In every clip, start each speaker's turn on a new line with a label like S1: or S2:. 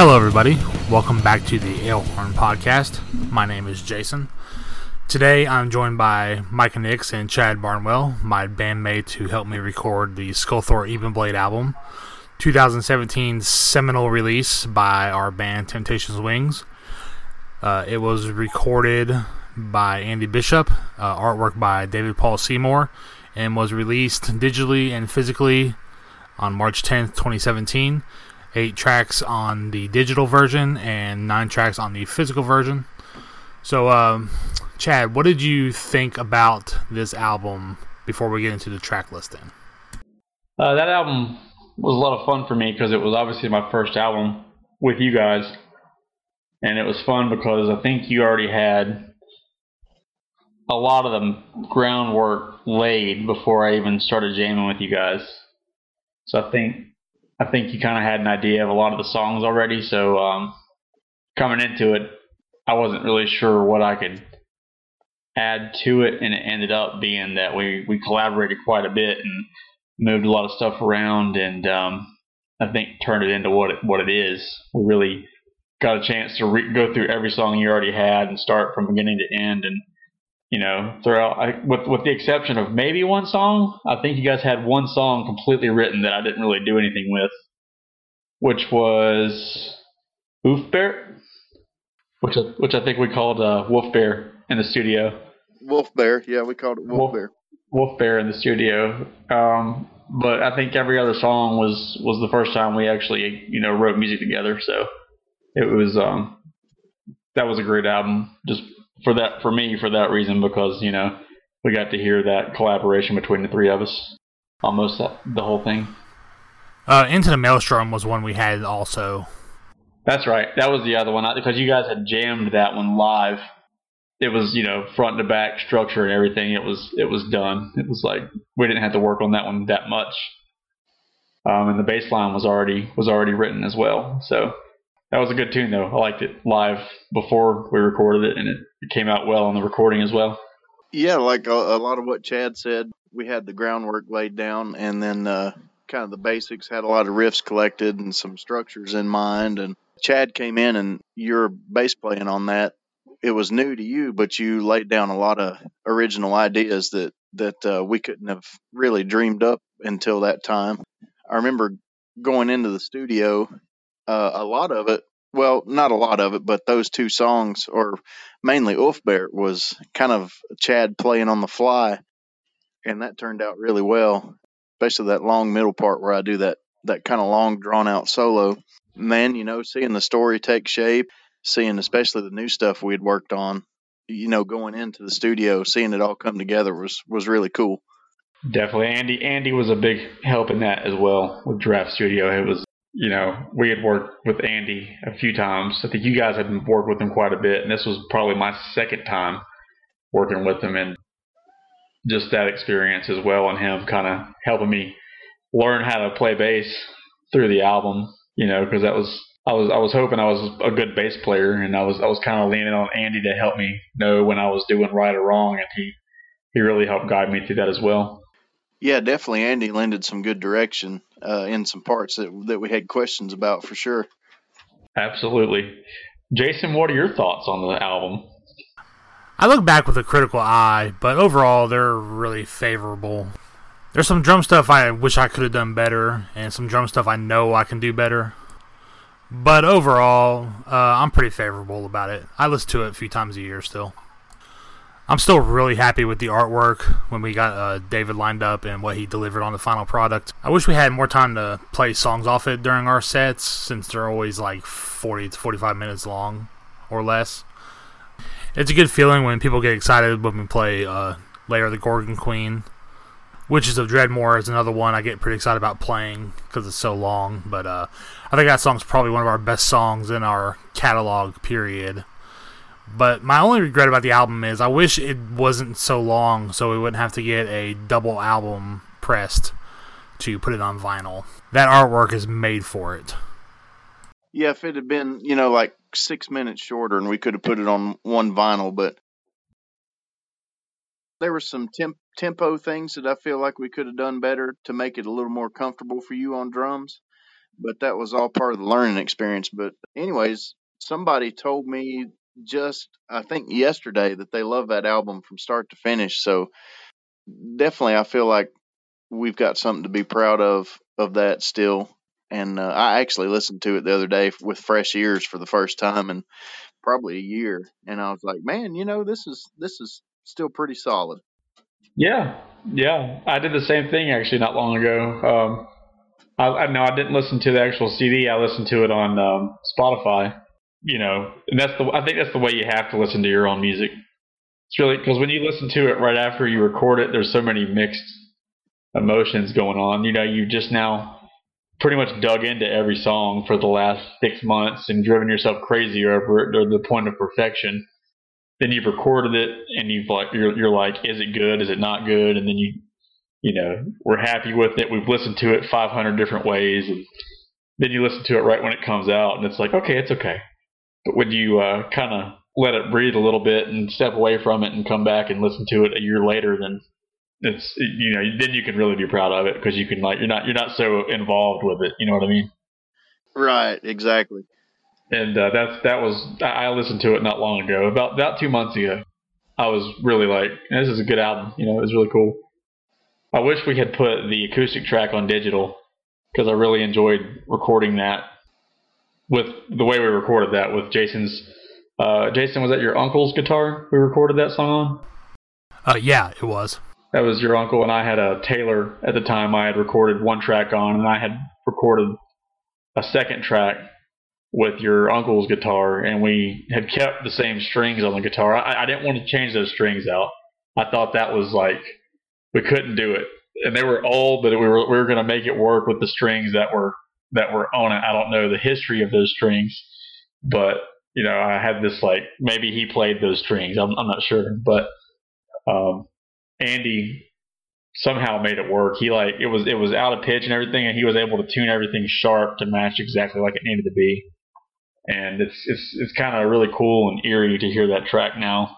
S1: Hello, everybody. Welcome back to the Alehorn Podcast. My name is Jason. Today, I'm joined by Micah Nix and Chad Barnwell, my bandmates who helped me record the Skulthor Ebonblade album, 2017's seminal release by our band Temptations Wings. Uh, it was recorded by Andy Bishop, uh, artwork by David Paul Seymour, and was released digitally and physically on March 10th, 2017 eight tracks on the digital version and nine tracks on the physical version. So, um, Chad, what did you think about this album before we get into the track listing?
S2: Uh, that album was a lot of fun for me because it was obviously my first album with you guys, and it was fun because I think you already had a lot of the groundwork laid before I even started jamming with you guys. So I think I think you kind of had an idea of a lot of the songs already. So um, coming into it, I wasn't really sure what I could add to it, and it ended up being that we we collaborated quite a bit and moved a lot of stuff around, and um, I think turned it into what it, what it is. We really got a chance to re- go through every song you already had and start from beginning to end, and you know, throughout, I, with with the exception of maybe one song, I think you guys had one song completely written that I didn't really do anything with, which was Ulfbert, which I, which I think we called uh, Wolf Bear in the studio.
S3: Wolf Bear, yeah, we called it Wolf, Wolf Bear.
S2: Wolf Bear in the studio. Um, but I think every other song was was the first time we actually you know wrote music together. So it was um, that was a great album. Just for that for me for that reason because you know we got to hear that collaboration between the three of us almost the whole thing.
S1: Uh, Into the Maelstrom was one we had also.
S2: That's right. That was the other one because you guys had jammed that one live. It was you know front to back structure and everything. It was it was done. It was like we didn't have to work on that one that much. Um, and the bass line was already was already written as well. So that was a good tune, though. I liked it live before we recorded it, and it, came out well on the recording as well.
S3: Yeah, like a, a, lot of what Chad said, we had the groundwork laid down, and then uh, kind of the basics. Had a lot of riffs collected and some structures in mind. And Chad came in, and your bass playing on that. It was new to you, but you laid down a lot of original ideas that that uh, we couldn't have really dreamed up until that time. I remember going into the studio uh, a lot of it, well, not a lot of it, but those two songs, or mainly Ulfbert, was kind of Chad playing on the fly, and that turned out really well, especially that long middle part where I do that that kind of long drawn out solo. Man, you know, seeing the story take shape, seeing especially the new stuff we had worked on, you know, going into the studio, seeing it all come together was was really cool.
S2: Definitely, Andy. Andy was a big help in that as well with Draft Studio. It was you know, we had worked with Andy a few times. I think you guys had worked with him quite a bit, and this was probably my second time working with him, and just that experience as well, and him kind of helping me learn how to play bass through the album. You know, because that was I was I was hoping I was a good bass player, and I was I was kind of leaning on Andy to help me know when I was doing right or wrong, and he he really helped guide me through that as well.
S3: Yeah, definitely. Andy lended some good direction uh, in some parts that that we had questions about for sure.
S2: Absolutely, Jason. What are your thoughts on the album?
S1: I look back with a critical eye, but overall they're really favorable. There's some drum stuff I wish I could have done better, and some drum stuff I know I can do better. But overall, uh, I'm pretty favorable about it. I listen to it a few times a year still. I'm still really happy with the artwork when we got uh, David lined up and what he delivered on the final product. I wish we had more time to play songs off it during our sets since they're always like 40 to 45 minutes long or less. It's a good feeling when people get excited when we play uh, of the Gorgon Queen. Witches of Dreadmore is another one I get pretty excited about playing because it's so long. But uh, I think that song's probably one of our best songs in our catalog, period. But my only regret about the album is I wish it wasn't so long so we wouldn't have to get a double album pressed to put it on vinyl. That artwork is made for it.
S3: Yeah, if it had been, you know, like six minutes shorter and we could have put it on one vinyl, but there were some temp- tempo things that I feel like we could have done better to make it a little more comfortable for you on drums. but that was all part of the learning experience. But anyways, somebody told me just I think yesterday that they love that album from start to finish. So definitely, I feel like we've got something to be proud of of that still. And uh, I actually listened to it the other day with fresh ears for the first time in probably a year, and I was like, man, you know, this is this is still pretty solid.
S2: Yeah, yeah, I did the same thing actually not long ago. Um, I, I no, I didn't listen to the actual CD. I listened to it on um, Spotify. You know, and that's the I think that's the way you have to listen to your own music. It's really because when you listen to it right after you record it, there's so many mixed emotions going on. You know, you've just now pretty much dug into every song for the last six months and driven yourself crazy over it to the point of perfection. Then you've recorded it and you've like you're, you're like, is it good? Is it not good? And then you you know we're happy with it. We've listened to it 500 different ways, and then you listen to it right when it comes out, and it's like, okay, it's okay. But when you uh, kind of let it breathe a little bit and step away from it and come back and listen to it a year later, then it's you know then you can really be proud of it because you can like you're not you're not so involved with it. You know what I mean?
S3: Right. Exactly.
S2: And uh, that's that was I listened to it not long ago, about about two months ago. I was really like, this is a good album. You know, it was really cool. I wish we had put the acoustic track on digital because I really enjoyed recording that with the way we recorded that with Jason's. Uh, Jason, was that your uncle's guitar we recorded that song on?
S1: Uh, yeah, it was.
S2: That was your uncle, and I had a Taylor at the time. I had recorded one track on, and I had recorded a second track with your uncle's guitar, and we had kept the same strings on the guitar. I, I didn't want to change those strings out. I thought that was like we couldn't do it, and they were old, but we were we were going to make it work with the strings that were that were on it. I don't know the history of those strings, but you know I had this like maybe he played those strings. I'm I'm not sure, but um, Andy somehow made it work. He like it was it was out of pitch and everything, and he was able to tune everything sharp to match exactly like it needed to be. And it's it's it's kind of really cool and eerie to hear that track now,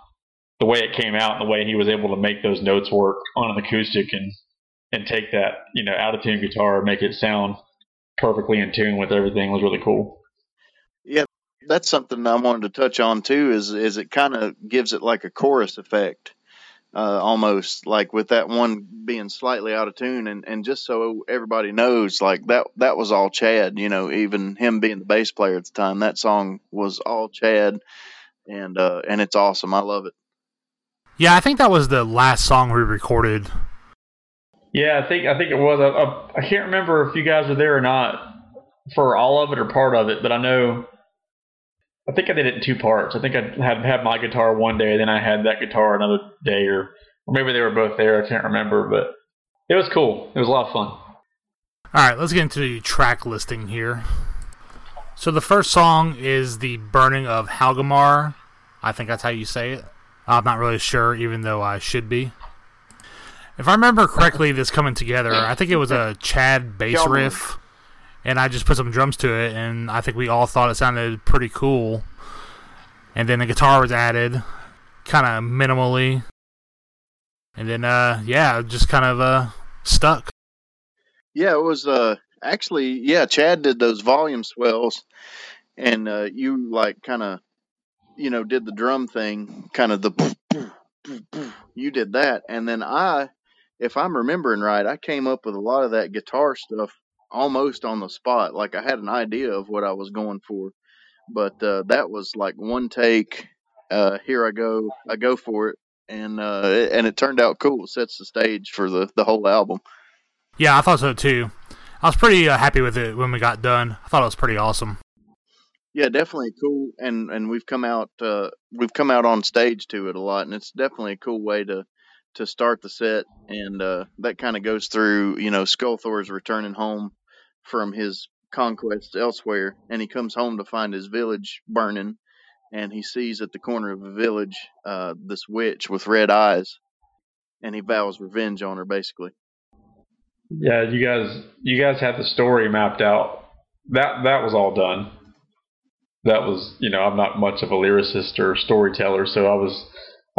S2: the way it came out and the way he was able to make those notes work on an acoustic and and take that you know out of tune guitar make it sound perfectly in tune with everything was really cool.
S3: Yeah, that's something I wanted to touch on too. Is is it kind of gives it like a chorus effect uh, almost like with that one being slightly out of tune and, and just so everybody knows like that that was all chad you know even him being the bass player at the time that song was all chad and uh and it's awesome i love it
S1: yeah i think that was the last song we recorded
S2: yeah i think i think it was i, I, can't remember if you guys were there or not for all of it or part of it but i know I think I did it in two parts. I think I had had my guitar one day, then I had that guitar another day, or or maybe they were both there. I can't remember, but it was cool. It was a lot of fun. All
S1: right, let's get into the track listing here. So the first song is the burning of Halgamar. I think that's how you say it. I'm not really sure, even though I should be. If I remember correctly, this coming together, I think it was a Chad bass riff and I just put some drums to it, and I think we all thought it sounded pretty cool. And then the guitar was added, kind of minimally, and then uh, yeah, just kind of uh stuck.
S3: Yeah, it was uh actually yeah, Chad did those volume swells, and uh, you like kind of you know did the drum thing, kind of the you did that, and then I, if I'm remembering right, I came up with a lot of that guitar stuff almost on the spot. Like I had an idea of what I was going for, but uh, that was like one take. Uh, here I go, I go for it, and uh, it, and it turned out cool. It sets the stage for the the whole album.
S1: Yeah, I thought so too. I was pretty uh, happy with it when we got done. I thought it was pretty awesome.
S3: Yeah, definitely cool, and and we've come out uh, we've come out on stage to it a lot, and it's definitely a cool way to to start the set, and uh, that kind of goes through you know Skulthor's returning home from his conquests elsewhere, and he comes home to find his village burning, and he sees at the corner of the village uh, this witch with red eyes, and he vows revenge on her, basically.
S2: Yeah, you guys, you guys had the story mapped out. That that was all done. That was, you know, I'm not much of a lyricist or storyteller, so I was,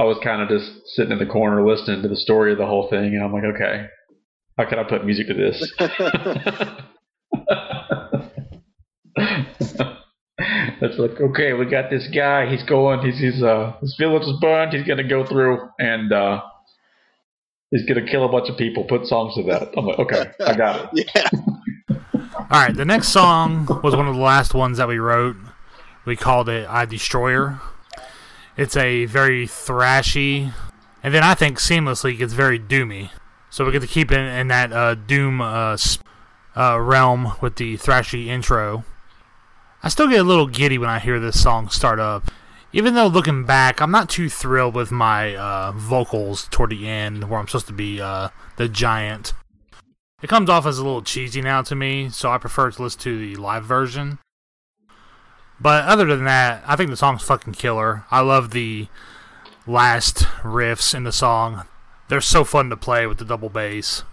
S2: I was kind of just sitting in the corner listening to the story of the whole thing, and I'm like, okay, how can I put music to this? That's like okay, we got this guy. He's going. He's he's uh his village is burned. He's gonna go through and uh he's gonna kill a bunch of people. Put songs to that. I'm like, okay, I got
S3: it. Yeah.
S1: All right, the next song was one of the last ones that we wrote. We called it "I Destroyer." It's a very thrashy, and then I think seamlessly gets very doomy. So we get to keep it in, in that uh, doom uh, uh, realm with the thrashy intro. I still get a little giddy when I hear this song start up. Even though looking back, I'm not too thrilled with my uh, vocals toward the end, where I'm supposed to be uh, the giant. It comes off as a little cheesy now to me, so I prefer to listen to the live version. But other than that, I think the song's fucking killer. I love the last riffs in the song. They're so fun to play with the double bass.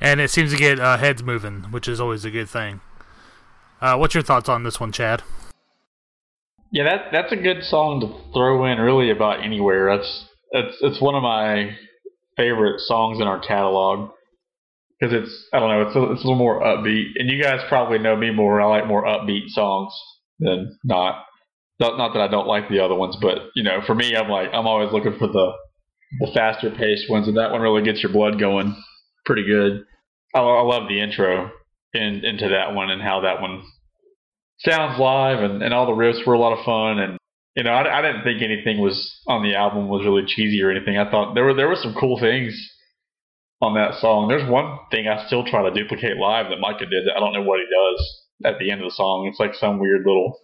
S1: And it seems to get uh, heads moving, which is always a good thing. Uh, what's your thoughts on this one, Chad?
S2: Yeah, that that's a good song to throw in really about anywhere. That's it's it's one of my favorite songs in our catalog because it's I don't know it's a, it's a little more upbeat, and you guys probably know me more. I like more upbeat songs than not. Not, that I don't like the other ones, but you know, for me, I'm like I'm always looking for the the faster paced ones, and that one really gets your blood going pretty good. I, I love the intro in, into that one and how that one sounds live, and, and all the riffs were a lot of fun. And you know, I, I didn't think anything was on the album was really cheesy or anything. I thought there were there were some cool things on that song. There's one thing I still try to duplicate live that Micah did. That I don't know what he does at the end of the song. It's like some weird little.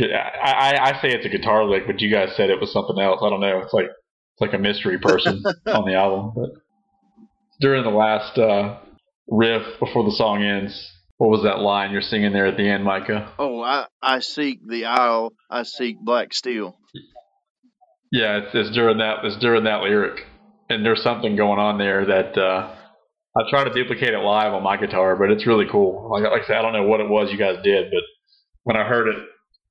S2: I, I, I say it's a guitar lick, but you guys said it was something else. I don't know. It's like it's like a mystery person on the album. But during the last uh, riff before the song ends. What was that line you're singing there at the end, Micah?
S3: Oh, I, I seek the isle, I seek black steel.
S2: Yeah, it's, it's during that it's during that lyric, and there's something going on there that uh, I tried to duplicate it live on my guitar, but it's really cool. Like, like I said, I don't know what it was you guys did, but when I heard it,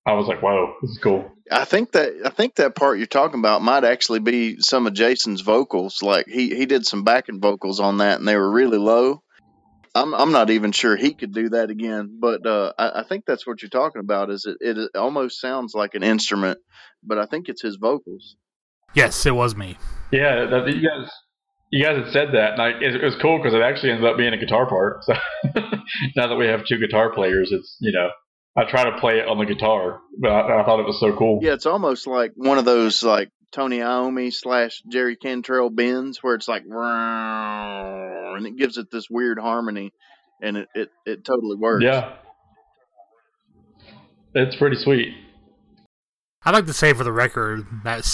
S2: I was like, "Whoa, this is cool."
S3: I think that I think that part you're talking about might actually be some of Jason's vocals. Like he he did some backing vocals on that, and they were really low. I'm I'm not even sure he could do that again, but uh, I, I think that's what you're talking about. Is it, it almost sounds like an instrument, but I think it's his vocals.
S1: Yes, it was me.
S2: Yeah, that, you guys you guys had said that, and I, it, it was cool because it actually ended up being a guitar part. So now that we have two guitar players, it's you know I try to play it on the guitar, but I, I, thought it was so cool.
S3: Yeah, it's almost like one of those like Tony Iommi slash Jerry Cantrell bends where it's like and it gives it this weird harmony, and it it, it totally works.
S2: Yeah, it's pretty sweet.
S1: I'd like to say for the record that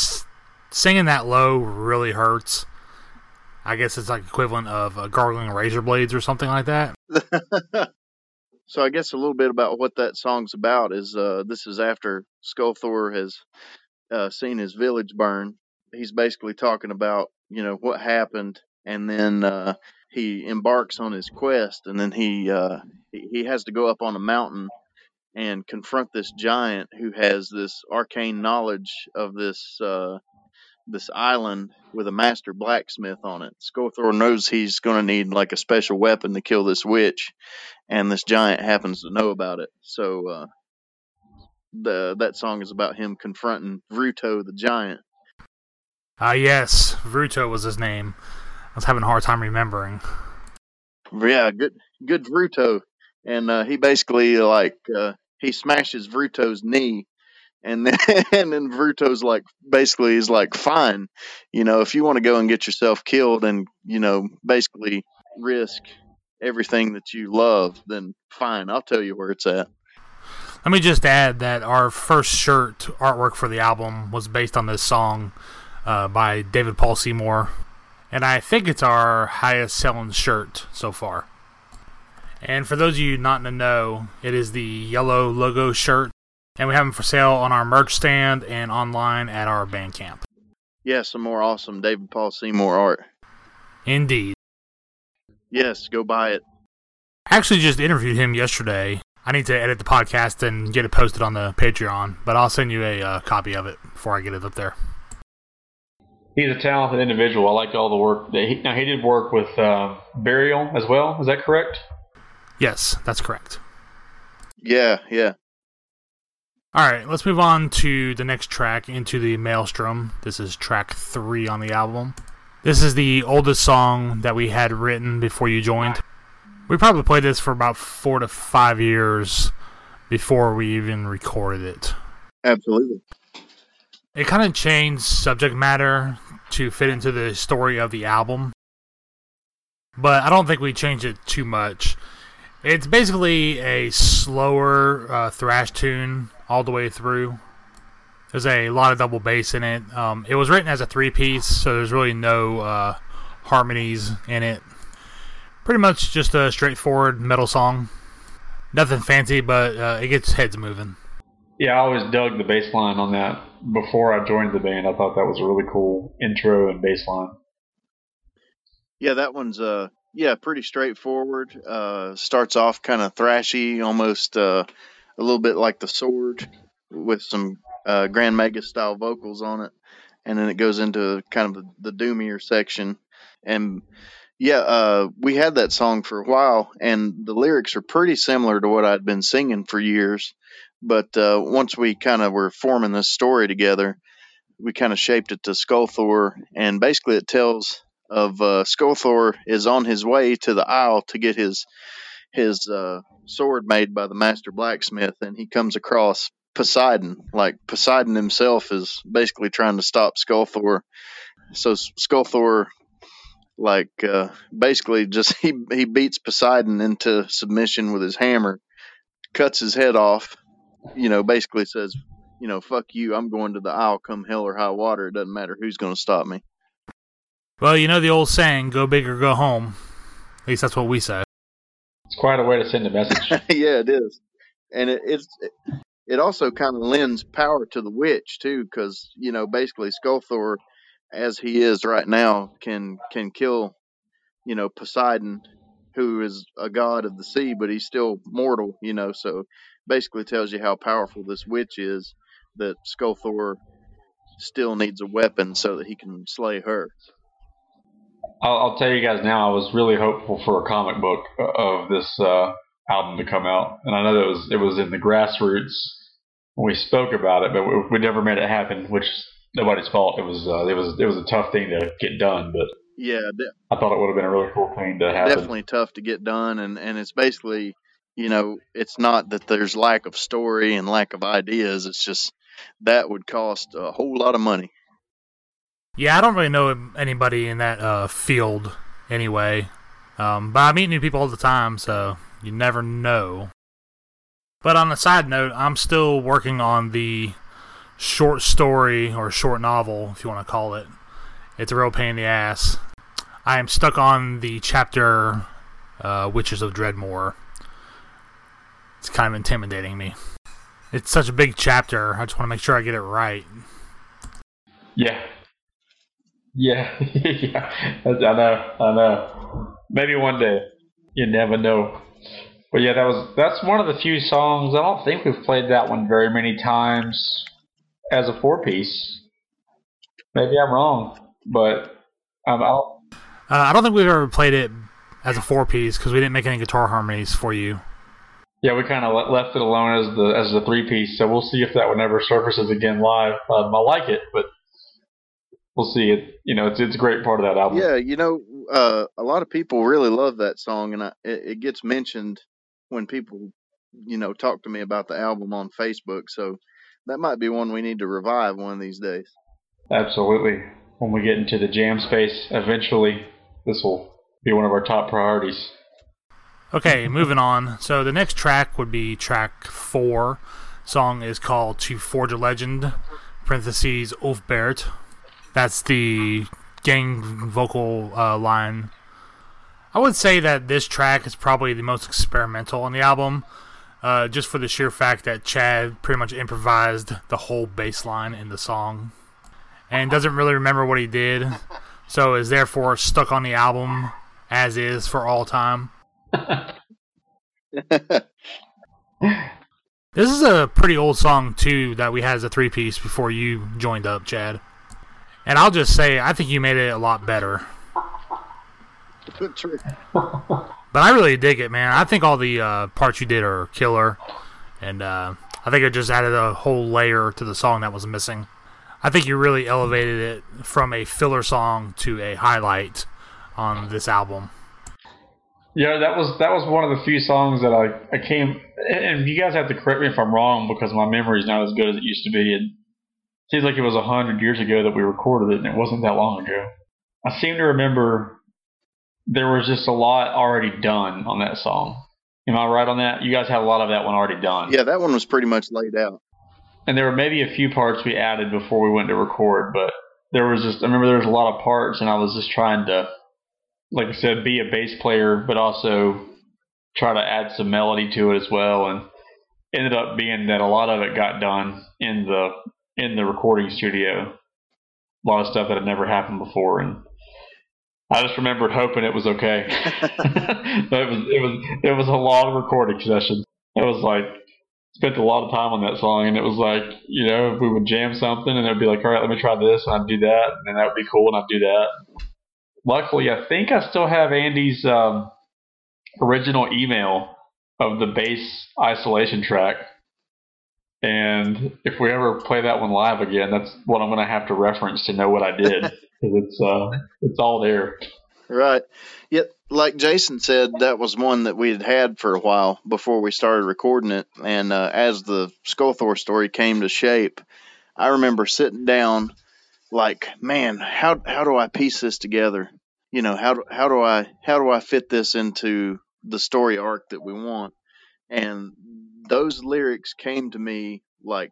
S1: singing that low really hurts. I guess it's like equivalent of uh, gargling razor blades or something like that.
S3: so I guess a little bit about what that song's about is uh, this is after Skulthor has uh, seen his village burn. He's basically talking about you know what happened, and then uh, he embarks on his quest, and then he uh, he has to go up on a mountain and confront this giant who has this arcane knowledge of this uh, this island with a master blacksmith on it. Skulthor knows he's going to need like a special weapon to kill this witch, and this giant happens to know about it. So uh, the that song is about him confronting Vruto the giant.
S1: Ah, uh, yes, Vruto was his name. I was having a hard time remembering.
S3: Yeah, good, good Vruto, and uh, he basically like uh, he smashes Vruto's knee, and then and then Vruto's like basically is like fine, you know, if you want to go and get yourself killed and you know basically risk everything that you love, then fine, I'll tell you where it's at.
S1: Let me just add that our first shirt artwork for the album was based on this song uh, by David Paul Seymour, and I think it's our highest selling shirt so far. And for those of you not the know, it is the yellow logo shirt, and we have them for sale on our merch stand and online at our Bandcamp.
S3: Yeah, some more awesome David Paul Seymour art.
S1: Indeed.
S3: Yes, go buy it.
S1: I actually just interviewed him yesterday, I need to edit the podcast and get it posted on the Patreon, but I'll send you a uh, copy of it before I get it up there.
S2: He's a talented individual. I like all the work that he. Now he did work with uh, Burial as well. Is that correct?
S1: Yes, that's correct.
S3: Yeah, yeah.
S1: All right, let's move on to the next track, Into the Maelstrom. This is track three on the album. This is the oldest song that we had written before you joined. We probably played this for about four to five years before we even recorded it.
S3: Absolutely.
S1: It kind of changed subject matter to fit into the story of the album, but I don't think we changed it too much. It's basically a slower uh, thrash tune all the way through. There's a lot of double bass in it. Um, it was written as a three piece, so there's really no uh, harmonies in it. Pretty much just a straightforward metal song. Nothing fancy, but uh, it gets heads moving.
S2: Yeah, I always dug the bass line on that before I joined the band. I thought that was a really cool intro and bass line.
S3: Yeah, that one's uh yeah, pretty straightforward. Uh starts off kind of thrashy, almost uh a little bit like the sword with some uh Grand Magus style vocals on it. And then it goes into kind of the, doomier section. And yeah, uh we had that song for a while and the lyrics are pretty similar to what I'd been singing for years. But uh once we kind of were forming this story together, we kind of shaped it to Skulthor and basically it tells of uh, Skulthor is on his way to the Isle to get his his uh, sword made by the master blacksmith, and he comes across Poseidon. Like Poseidon himself is basically trying to stop Skulthor. So Skulthor, like uh, basically just he he beats Poseidon into submission with his hammer, cuts his head off. You know, basically says, you know, fuck you, I'm going to the Isle, come hell or high water. It doesn't matter who's going to stop me.
S1: Well, you know the old saying, go big or go home. At least that's what we say.
S2: It's quite a way to send a message.
S3: yeah, it is, and it, it's it also kind of lends power to the witch too, because you know basically Skulthor, as he is right now, can can kill, you know Poseidon, who is a god of the sea, but he's still mortal, you know. So basically tells you how powerful this witch is. That Skulthor still needs a weapon so that he can slay her.
S2: I'll, I'll, tell you guys now. I was really hopeful for a comic book of this uh, album to come out, and I know that it was it was in the grassroots when we spoke about it, but we, we never made it happen, which nobody's fault. It was uh, it was it was a tough thing to get done, but
S3: yeah,
S2: I thought it would have been a really cool thing to happen.
S3: Definitely tough to get done, and and it's basically you know it's not that there's lack of story and lack of ideas. It's just that would cost a whole lot of money.
S1: Yeah, I don't really know anybody in that uh, field anyway. Um, but I meet new people all the time, so you never know. But on a side note, I'm still working on the short story or short novel, if you want to call it. It's a real pain in the ass. I am stuck on the chapter uh, Witches of Dreadmore. It's kind of intimidating me. It's such a big chapter. I just want to make sure I get it right.
S2: Yeah, yeah, yeah. I know, I know. Maybe one day. You never know. But yeah, that was that's one of the few songs. I don't think we've played that one very many times as a four piece. Maybe I'm wrong, but um, I'll.
S1: Uh, I don't think we've ever played it as a four piece because we didn't make any guitar harmonies for you.
S2: Yeah, we kind of left it alone as the as the three piece. So we'll see if that one ever surfaces again live. Um, I like it, but we'll see. It you know it's it's a great part of that album.
S3: Yeah, you know, uh, a lot of people really love that song, and I, it, it gets mentioned when people you know talk to me about the album on Facebook. So that might be one we need to revive one of these days.
S2: Absolutely. When we get into the jam space, eventually, this will be one of our top priorities.
S1: Okay, moving on. So the next track would be track four. Song is called "To Forge a Legend." Parentheses Ulfbert. That's the gang vocal uh, line. I would say that this track is probably the most experimental on the album, uh, just for the sheer fact that Chad pretty much improvised the whole bass line in the song, and doesn't really remember what he did, so is therefore stuck on the album as is for all time. this is a pretty old song too that we had as a three piece before you joined up, Chad. And I'll just say, I think you made it a lot better.
S3: True.
S1: But I really dig it, man. I think all the uh, parts you did are killer, and uh, I think it just added a whole layer to the song that was missing. I think you really elevated it from a filler song to a highlight on this album.
S2: Yeah, that was that was one of the few songs that I, I came and you guys have to correct me if I'm wrong because my memory is not as good as it used to be. And it seems like it was a hundred years ago that we recorded it, and it wasn't that long ago. I seem to remember there was just a lot already done on that song. Am I right on that? You guys had a lot of that one already done.
S3: Yeah, that one was pretty much laid out.
S2: And there were maybe a few parts we added before we went to record, but there was just I remember there was a lot of parts, and I was just trying to, like I said, be a bass player, but also try to add some melody to it as well. And ended up being that a lot of it got done in the in the recording studio. A lot of stuff that had never happened before, and I just remembered hoping it was okay. but it was it was it was a long recording session. It was like spent a lot of time on that song, and it was like you know if we would jam something, and it'd be like, all right, let me try this, and I'd do that, and that would be cool, and I'd do that. Luckily, I think I still have Andy's um, original email of the bass isolation track. And if we ever play that one live again, that's what I'm going to have to reference to know what I did because it's uh, it's all there.
S3: Right. Yet, like Jason said, that was one that we had had for a while before we started recording it. And uh, as the Skulthor story came to shape, I remember sitting down, like, man, how how do I piece this together? You know, how how do I how do I fit this into the story arc that we want? And those lyrics came to me like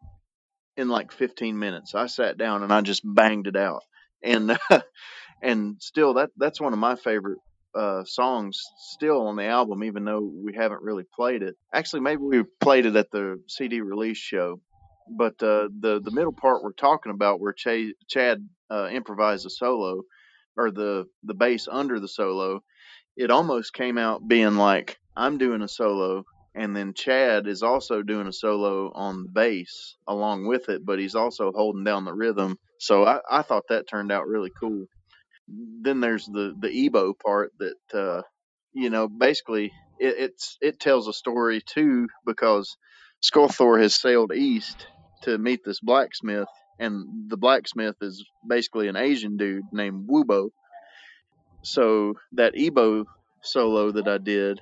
S3: in like 15 minutes. I sat down and I just banged it out. And and still that that's one of my favorite uh, songs still on the album, even though we haven't really played it. Actually, maybe we played it at the CD release show. But uh, the the middle part we're talking about, where Ch- Chad uh, improvised a solo, or the the bass under the solo, it almost came out being like I'm doing a solo, and then Chad is also doing a solo on the bass along with it, but he's also holding down the rhythm. So I, I thought that turned out really cool then there's the the EBow part that uh, you know basically it, it's it tells a story too because Skulthor has sailed east to meet this blacksmith, and the blacksmith is basically an Asian dude named Wubo. So that EBow solo that I did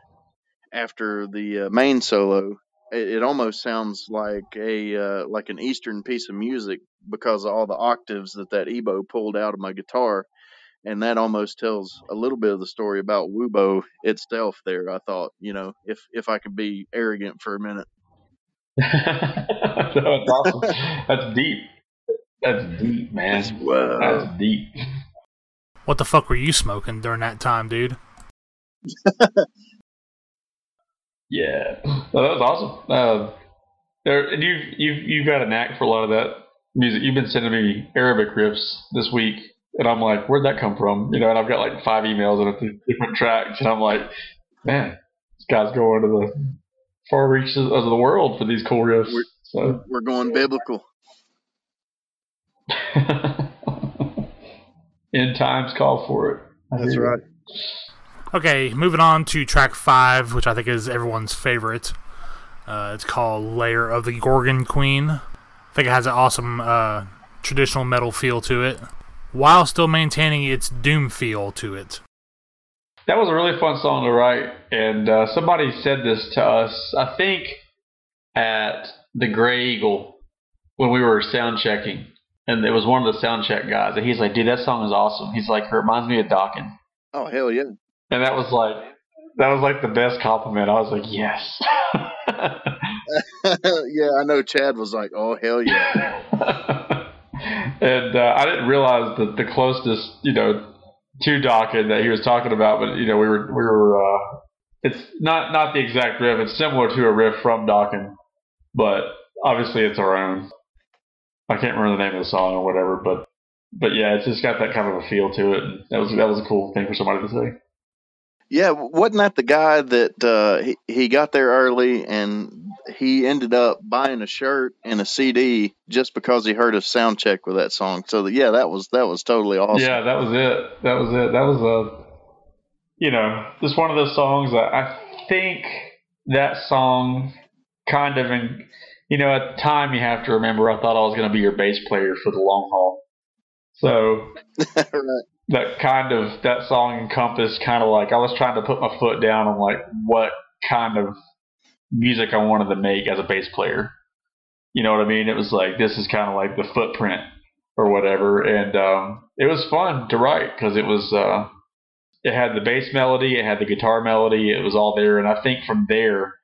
S3: after the uh, main solo, it, it, almost sounds like a uh, like an Eastern piece of music because of all the octaves that that EBow pulled out of my guitar and that almost tells a little bit of the story about Wubo itself. There, I thought, you know, if if I could be arrogant for a minute.
S2: That's awesome. That's deep. That's deep, man. Wow. That's deep.
S1: What the fuck were you smoking during that time, dude?
S2: yeah, well, that was awesome. Uh, there, you you you've got a knack for a lot of that music. You've been sending me Arabic riffs this week and I'm like, where'd that come from? You know, and I've got like five emails and it's different tracks, and I'm like, man, this guy's going to the far reaches of the world for these cool riffs.
S3: We're,
S2: so
S3: we're going biblical.
S2: End times call for it.
S3: That's right.
S1: Okay, moving on to track five, which I think is everyone's favorite. Uh, it's called Lair of the Gorgon Queen." I think it has an awesome uh, traditional metal feel to it while still maintaining its doom feel to it.
S2: That was a really fun song to write, and uh, somebody said this to us, I think, at the Grey Eagle when we were sound checking, and it was one of the sound check guys, and he's like, "Dude, that song is awesome." He's like, "It reminds me of Dokken."
S3: Oh hell yeah!
S2: And that was like, that was like the best compliment. I was like, "Yes."
S3: yeah, I know. Chad was like, "Oh hell yeah."
S2: and uh, I didn't realize that the closest, you know, to Dokken that he was talking about, but you know, we were we were. Uh, it's not not the exact riff. It's similar to a riff from Dokken, but obviously it's our own. I can't remember the name of the song or whatever, but but yeah, it's just got that kind of a feel to it. And that was that was a cool thing for somebody to say.
S3: Yeah, wasn't that the guy that uh, he he got there early and he ended up buying a shirt and a CD just because he heard a sound check with that song. So yeah, that was that was totally awesome.
S2: Yeah, that was it. That was it. That was a you know just one of those songs that I think that song kind of in, you know, at the time, you have to remember, I thought I was going to be your bass player for the long haul. So
S3: right.
S2: That kind of that song encompassed kind of like I was trying to put my foot down on like what kind of music I wanted to make as a bass player. You know what I mean? It was like this is kind of like the footprint or whatever, and um, it was fun to write because it was uh, it had the bass melody, it had the guitar melody, it was all there, and I think from there,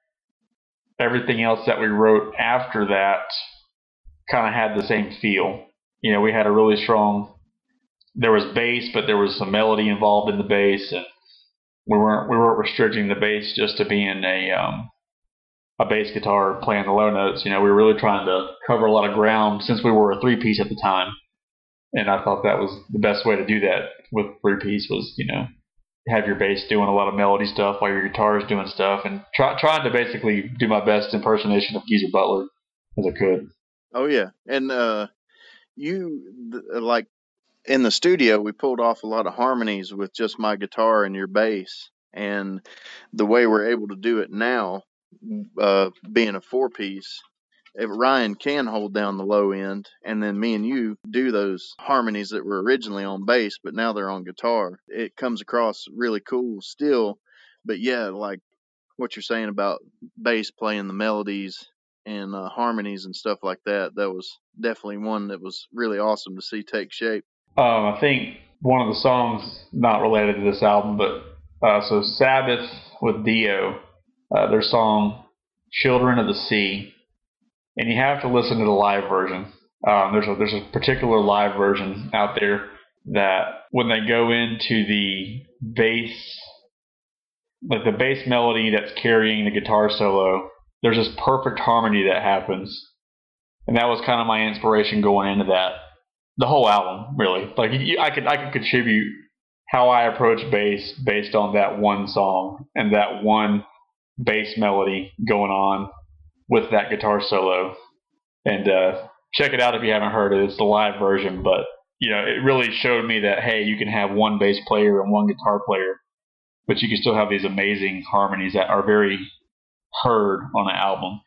S2: everything else that we wrote after that kind of had the same feel. You know, we had a really strong. There was bass, but there was some melody involved in the bass, and we weren't we weren't restricting the bass just to being a um, a bass guitar playing the low notes. You know, we were really trying to cover a lot of ground since we were a three piece at the time, and I thought that was the best way to do that with three piece was you know have your bass doing a lot of melody stuff while your guitar is doing stuff, and try, trying to basically do my best impersonation of Geezer Butler as I could.
S3: Oh yeah, and uh, you like in the studio we pulled off a lot of harmonies with just my guitar and your bass, and the way we're able to do it now, uh, being a four piece. If Ryan can hold down the low end, and then me and you do those harmonies that were originally on bass, but now they're on guitar. It comes across really cool still, but yeah, like what you're saying about bass playing the melodies and uh, harmonies and stuff like that. That was definitely one that was really awesome to see take shape.
S2: Um, I think one of the songs not related to this album, but uh, so Sabbath with Dio, uh, their song "Children of the Sea," and you have to listen to the live version. Um, there's a there's a particular live version out there that when they go into the bass, like the bass melody that's carrying the guitar solo, there's this perfect harmony that happens, and that was kind of my inspiration going into that. The whole album, really. Like I could I could contribute how I approach bass based on that one song and that one bass melody going on with that guitar solo. And uh, check it out if you haven't heard it. It's the live version, but you know it really showed me that hey, you can have one bass player and one guitar player, but you can still have these amazing harmonies that are very heard on an album.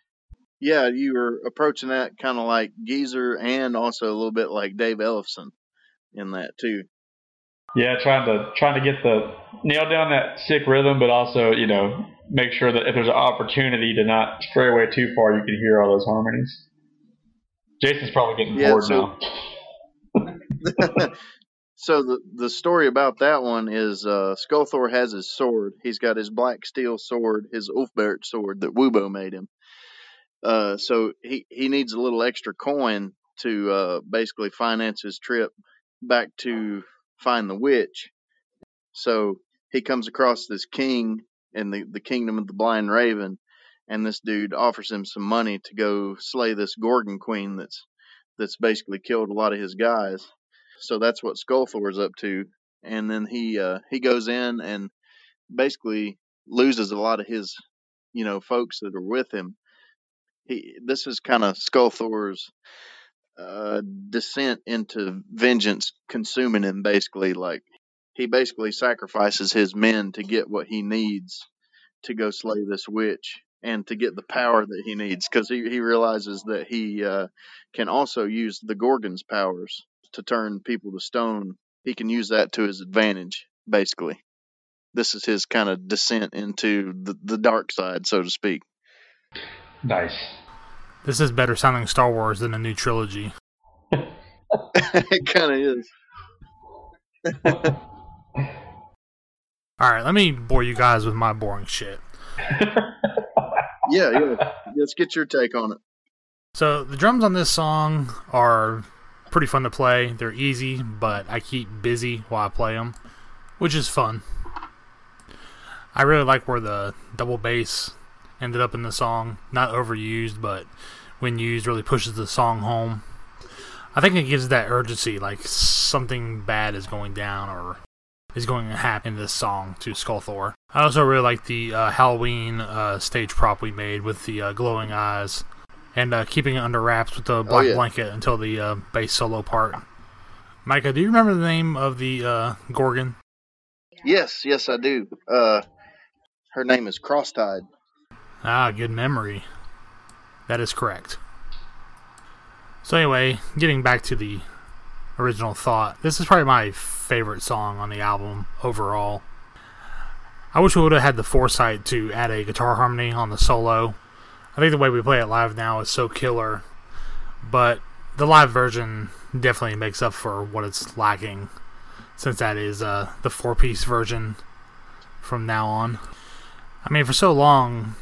S3: Yeah, you were approaching that kind of like Geezer and also a little bit like Dave Ellefson in that too.
S2: Yeah, trying to trying to get the nail down that sick rhythm, but also you know make sure that if there's an opportunity to not stray away too far, you can hear all those harmonies. Jason's probably getting
S3: Yeah,
S2: bored
S3: so-
S2: now.
S3: So the the story about that one is uh, Skulthor has his sword. He's got his black steel sword, his Ulfbert sword that Wubo made him. Uh, so he he needs a little extra coin to uh, basically finance his trip back to find the witch. So he comes across this king in the the kingdom of the blind raven, and this dude offers him some money to go slay this Gorgon queen that's that's basically killed a lot of his guys so that's what Skulthor's up to. And then he uh, he goes in and basically loses a lot of his, you know, folks that are with him. He this is kind of Skulthor's uh, descent into vengeance, consuming him. Basically, like he basically sacrifices his men to get what he needs to go slay this witch and to get the power that he needs because he, he realizes that he uh, can also use the Gorgon's powers to turn people to stone. He can use that to his advantage, basically. This is his kind of descent into the, the dark side, so to speak.
S2: Nice.
S1: This is better sounding Star Wars than a new trilogy.
S3: it kind of is.
S1: All right, let me bore you guys with my boring shit.
S3: Yeah, yeah. Let's get your take on it.
S1: So the drums on this song are pretty fun to play. They're easy, but I keep busy while I play them, which is fun. I really like where the double bass ended up in the song. Not overused, but when used, really pushes the song home. I think it gives that urgency, like something bad is going down or is going to happen in this song to Skulthor. I also really like the uh, Halloween uh, stage prop we made with the uh, glowing eyes and uh, keeping it under wraps with the black
S3: yeah.
S1: blanket until the uh, bass solo part. Micah, do you remember the name of the uh, Gorgon?
S3: Yes, yes, I do. Uh, her name is Crosstide.
S1: Ah, good memory. That is correct. So anyway, getting back to the original thought, this is probably my favorite song on the album overall. I wish we would have had the foresight to add a guitar harmony on the solo. I think the way we play it live now is so killer, but the live version definitely makes up for what it's lacking, since that is uh, the four-piece version from now on. I mean, for so long,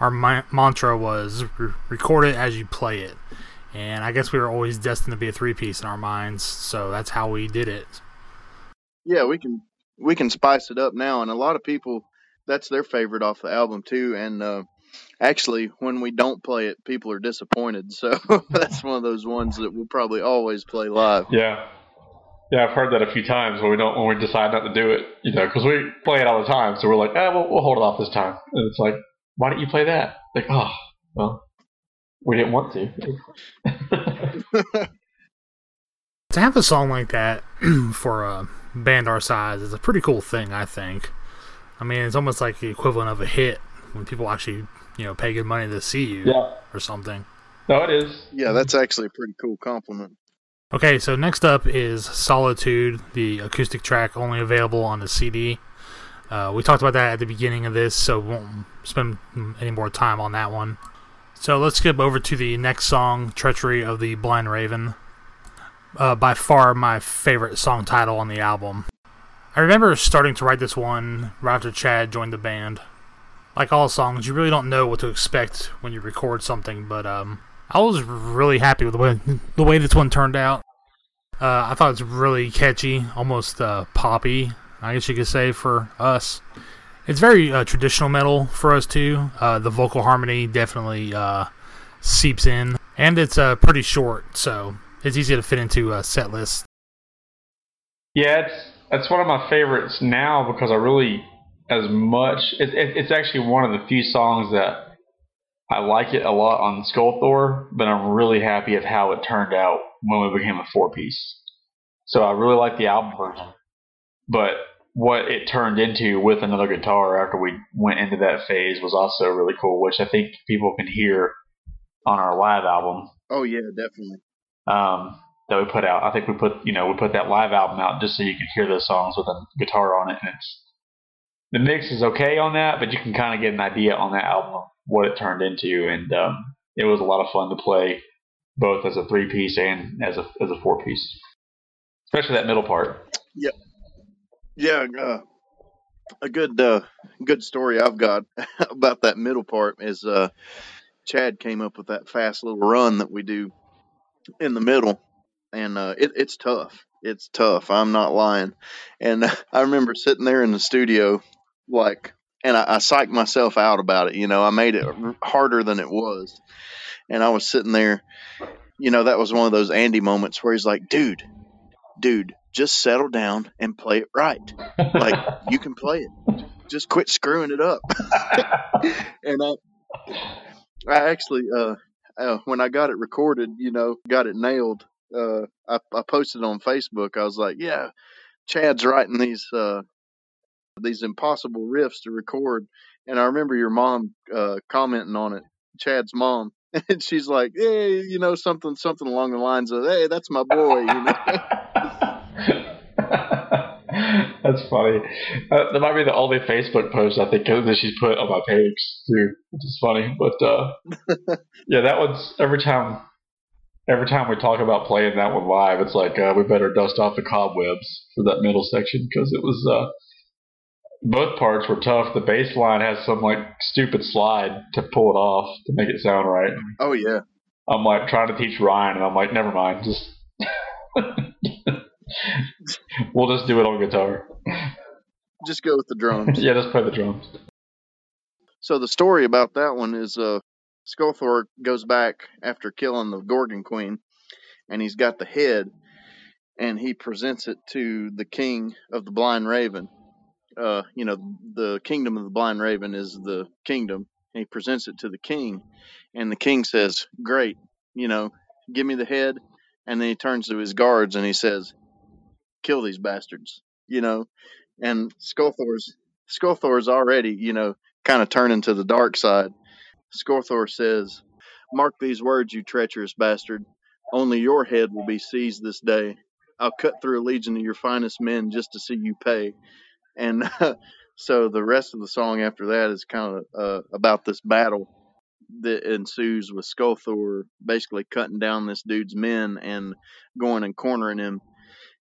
S1: our ma- mantra was re- record it as you play it. And I guess we were always destined to be a three piece in our minds, so that's how we did it.
S3: Yeah, we can we can spice it up now, and a lot of people that's their favorite off the album too. And uh, actually, when we don't play it, people are disappointed. So that's one of those ones that we'll probably always play live.
S2: Yeah. Yeah, I've heard that a few times when we don't when we decide not to do it, you know, because we play it all the time. So we're like, ah, we'll, we'll hold it off this time, and it's like, why didn't you play that? Like, oh, well, we didn't want to.
S1: to have a song like that for a band our size is a pretty cool thing, I think. I mean, it's almost like the equivalent of a hit when people actually, you know, pay good money to see you
S2: yeah.
S1: or something.
S2: No, it is.
S3: Yeah, that's actually a pretty cool compliment.
S1: Okay, so next up is Solitude, the acoustic track only available on the CD. Uh, we talked about that at the beginning of this, so won't spend any more time on that one. So let's skip over to the next song, Treachery of the Blind Raven. Uh, by far my favorite song title on the album. I remember starting to write this one right after Chad joined the band. Like all songs, you really don't know what to expect when you record something, but um, I was really happy with the way the way this one turned out. Uh, I thought it's really catchy, almost uh, poppy, I guess you could say for us. It's very uh, traditional metal for us too. Uh, the vocal harmony definitely uh, seeps in, and it's uh, pretty short, so it's easy to fit into a set list.
S2: Yeah, it's it's one of my favorites now because I really, as much, it, it, it's actually one of the few songs that I like it a lot on Skulthor, but I'm really happy of how it turned out when we became a four piece. So I really like the album version, but what it turned into with another guitar after we went into that phase was also really cool, which I think people can hear on our live album.
S3: Oh yeah, definitely.
S2: Um, that we put out. I think we put you know we put that live album out just so you can hear those songs with a guitar on it, and it's the mix is okay on that, but you can kind of get an idea on that album what it turned into, and um, it was a lot of fun to play both as a three piece and as a as a four piece, especially that middle part.
S3: Yep. Yeah, uh, a good uh, good story I've got about that middle part is uh, Chad came up with that fast little run that we do in the middle, and uh, it, it's tough. It's tough. I'm not lying. And I remember sitting there in the studio, like, and I, I psyched myself out about it. You know, I made it harder than it was, and I was sitting there. You know, that was one of those Andy moments where he's like, "Dude, dude, just settle down and play it right. Like you can play it. Just quit screwing it up. and I, I actually, uh, uh, when I got it recorded, you know, got it nailed. Uh, I, I posted on Facebook. I was like, yeah, Chad's writing these, uh, these impossible riffs to record. And I remember your mom, uh, commenting on it, Chad's mom. And she's like, hey, you know, something, something along the lines of, hey, that's my boy, you know.
S2: That's funny. Uh, that might be the only Facebook post I think that she's put on my page too, which is funny. But uh, yeah, that one's every time. Every time we talk about playing that one live, it's like uh, we better dust off the cobwebs for that middle section because it was uh, both parts were tough. The bass line has some like stupid slide to pull it off to make it sound right.
S3: Oh yeah.
S2: I'm like trying to teach Ryan, and I'm like, never mind, just we'll just do it on guitar.
S3: Just go with the drums.
S2: yeah, just play the drums.
S3: So the story about that one is uh Skulthor goes back after killing the Gorgon Queen and he's got the head and he presents it to the king of the blind raven. Uh, you know, the kingdom of the blind raven is the kingdom. And he presents it to the king and the king says, Great, you know, give me the head and then he turns to his guards and he says, kill these bastards, you know. And Skulthor's Skulthor's already, you know, kind of turning to the dark side. Skulthor says, Mark these words, you treacherous bastard. Only your head will be seized this day. I'll cut through a legion of your finest men just to see you pay. And so the rest of the song after that is kind of uh, about this battle that ensues with Skulthor basically cutting down this dude's men and going and cornering him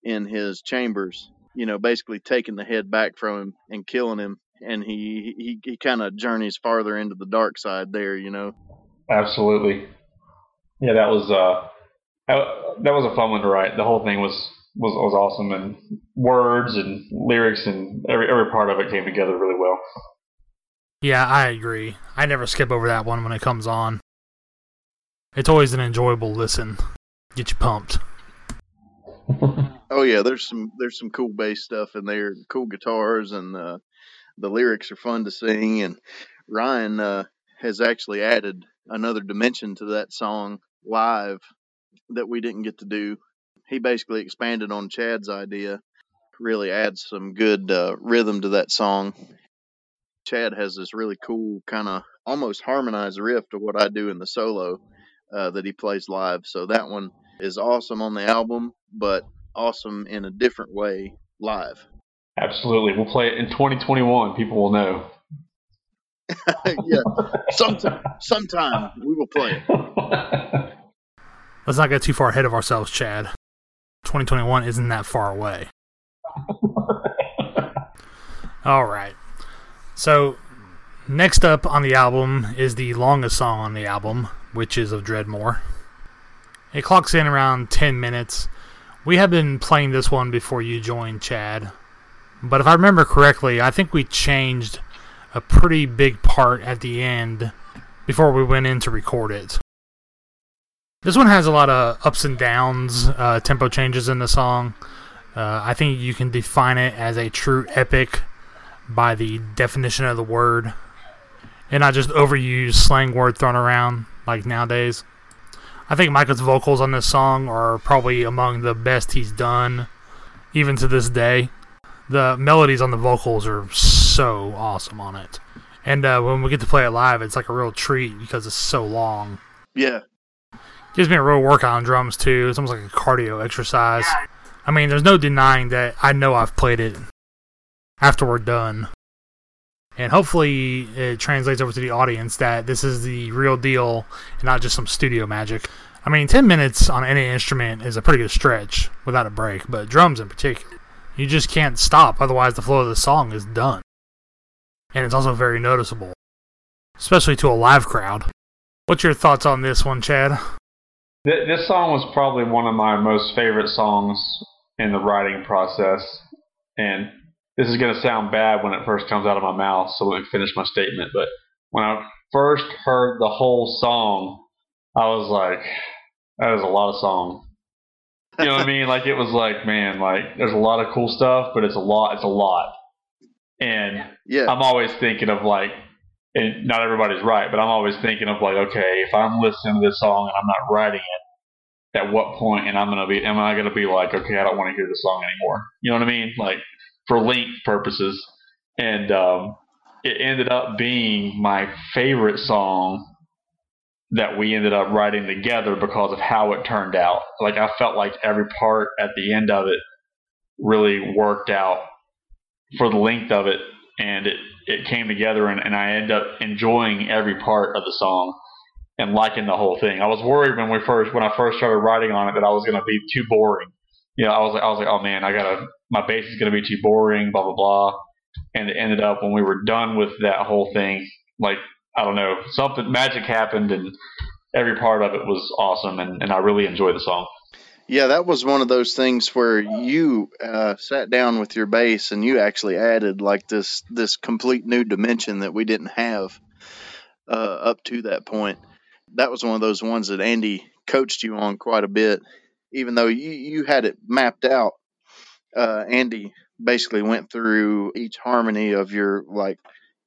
S3: in his chambers. You know, basically taking the head back from him and killing him. And he he, he kind of journeys farther into the dark side there. You know.
S2: Absolutely. Yeah, that was uh, that was a fun one to write. The whole thing was was was awesome, and words and lyrics and every every part of it came together really well.
S1: Yeah, I agree. I never skip over that one when it comes on. It's always an enjoyable listen. Get you pumped.
S3: oh yeah, there's some there's some cool bass stuff in there, cool guitars, and uh, the lyrics are fun to sing. And Ryan uh, has actually added another dimension to that song live that we didn't get to do. He basically expanded on Chad's idea, really adds some good uh, rhythm to that song, Chad has this really cool kind of almost harmonized riff to what I do in the solo uh, that he plays live. So that one is awesome on the album, but awesome in a different way live.
S2: Absolutely. We'll play it in 2021. People will know.
S3: yeah. Sometime, sometime we will play it.
S1: Let's not get too far ahead of ourselves, Chad. 2021 isn't that far away. All right. So, next up on the album is the longest song on the album, which is of Dreadmore. It clocks in around 10 minutes. We have been playing this one before you joined, Chad. But if I remember correctly, I think we changed a pretty big part at the end before we went in to record it. This one has a lot of ups and downs, uh, tempo changes in the song. Uh, I think you can define it as a true epic by the definition of the word and not just overused slang word thrown around like nowadays. I think Michael's vocals on this song are probably among the best he's done, even to this day. The melodies on the vocals are so awesome on it. And uh, when we get to play it live, it's like a real treat because it's so long.
S3: Yeah.
S1: Gives me a real workout on drums, too. It's almost like a cardio exercise. I mean, there's no denying that I know I've played it after we're done. And hopefully it translates over to the audience that this is the real deal and not just some studio magic. I mean, 10 minutes on any instrument is a pretty good stretch without a break, but drums in particular. You just can't stop, otherwise, the flow of the song is done. And it's also very noticeable, especially to a live crowd. What's your thoughts on this one, Chad?
S2: This song was probably one of my most favorite songs in the writing process. And this is going to sound bad when it first comes out of my mouth, so let me finish my statement. But when I first heard the whole song, I was like, that is a lot of song. You know what I mean? Like it was like, man, like there's a lot of cool stuff, but it's a lot. It's a lot. And yeah. I'm always thinking of like, and not everybody's right, but I'm always thinking of like, okay, if I'm listening to this song and I'm not writing it, at what point and I'm gonna be am I gonna be like, okay, I don't want to hear this song anymore. You know what I mean? Like for length purposes, and um, it ended up being my favorite song that we ended up writing together because of how it turned out. Like I felt like every part at the end of it really worked out for the length of it, and it it came together, and, and I ended up enjoying every part of the song and liking the whole thing. I was worried when we first when I first started writing on it that I was going to be too boring. You know, I was like, I was like, oh man, I gotta my bass is going to be too boring, blah blah blah. And it ended up when we were done with that whole thing, like I don't know, something magic happened, and every part of it was awesome, and, and I really enjoyed the song.
S3: Yeah, that was one of those things where you uh, sat down with your bass and you actually added like this this complete new dimension that we didn't have uh, up to that point. That was one of those ones that Andy coached you on quite a bit, even though you, you had it mapped out uh, Andy basically went through each harmony of your like,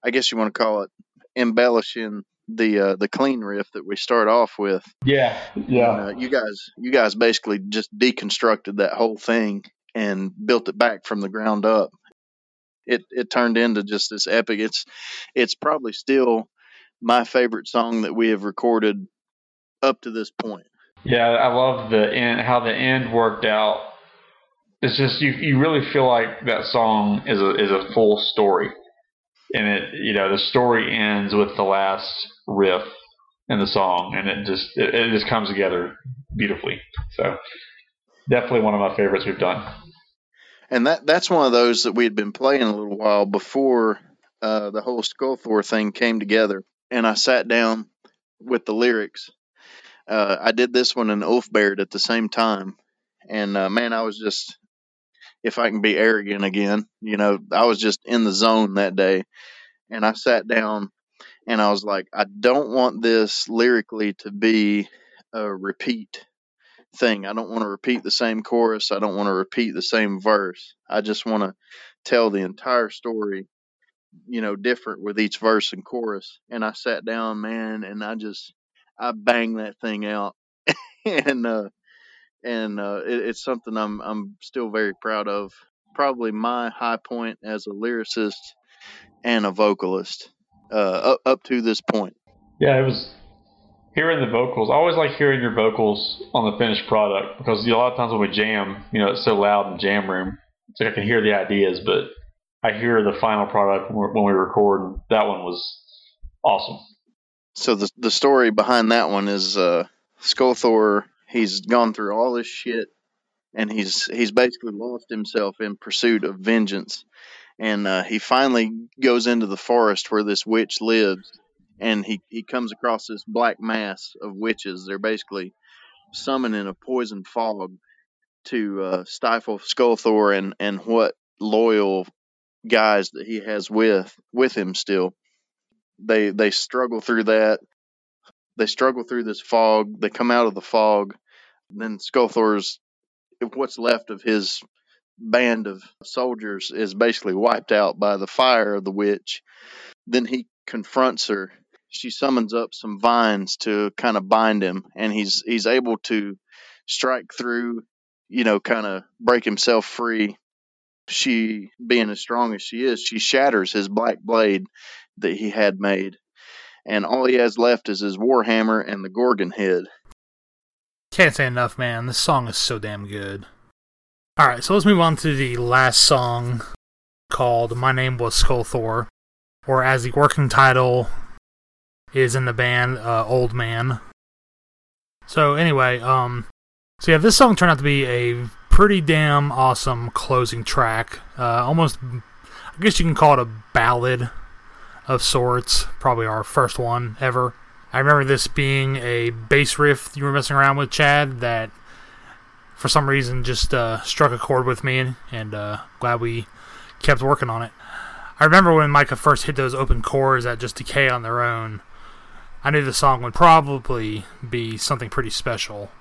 S3: I guess you want to call it embellishing the uh, the clean riff that we start off with.
S2: Yeah, yeah.
S3: And, uh, you guys, you guys basically just deconstructed that whole thing and built it back from the ground up. It it turned into just this epic. It's it's probably still my favorite song that we have recorded up to this point.
S2: Yeah, I love the end, how the end worked out. It's just you you really feel like that song is a is a full story, and it you know the story ends with the last riff in the song, and it just it, it just comes together beautifully. So definitely one of my favorites we've done.
S3: And that that's one of those that we had been playing a little while before uh, the whole Skulthor thing came together. And I sat down with the lyrics. Uh, I did this one in Ulfbert at the same time, and uh, man, I was just, if I can be arrogant again, you know, I was just in the zone that day. And I sat down and I was like, I don't want this lyrically to be a repeat thing. I don't want to repeat the same chorus. I don't want to repeat the same verse. I just want to tell the entire story, you know, different with each verse and chorus. And I sat down, man, and I just I banged that thing out, and uh, and uh, it, it's something I'm I'm still very proud of. Probably my high point as a lyricist and a vocalist uh, up up to this point.
S2: Yeah, it was hearing the vocals. I always like hearing your vocals on the finished product because a lot of times when we jam, you know, it's so loud in the jam room, so I can hear the ideas, but I hear the final product when we record, and that one was awesome.
S3: So the the story behind that one is uh, Skulthor. He's gone through all this shit, and he's he's basically lost himself in pursuit of vengeance. And uh, he finally goes into the forest where this witch lives, and he, he comes across this black mass of witches. They're basically summoning a poison fog to uh, stifle Skulthor and, and what loyal guys that he has with with him still. They they struggle through that. They struggle through this fog. They come out of the fog. Then Skulthor's what's left of his band of soldiers is basically wiped out by the fire of the witch. Then he confronts her she summons up some vines to kind of bind him, and he's he's able to strike through, you know, kind of break himself free. She, being as strong as she is, she shatters his black blade that he had made, and all he has left is his warhammer and the Gorgon head.
S1: Can't say enough, man. This song is so damn good. Alright, so let's move on to the last song called My Name Was Skulthor, or as the working title is in the band uh, Old Man. So anyway, um, so yeah, this song turned out to be a pretty damn awesome closing track. Uh, almost, I guess you can call it a ballad of sorts. Probably our first one ever. I remember this being a bass riff you were messing around with, Chad, that for some reason just uh, struck a chord with me, and uh, glad we kept working on it. I remember when Micah first hit those open chords that just decay on their own. I knew the song would probably be something pretty special.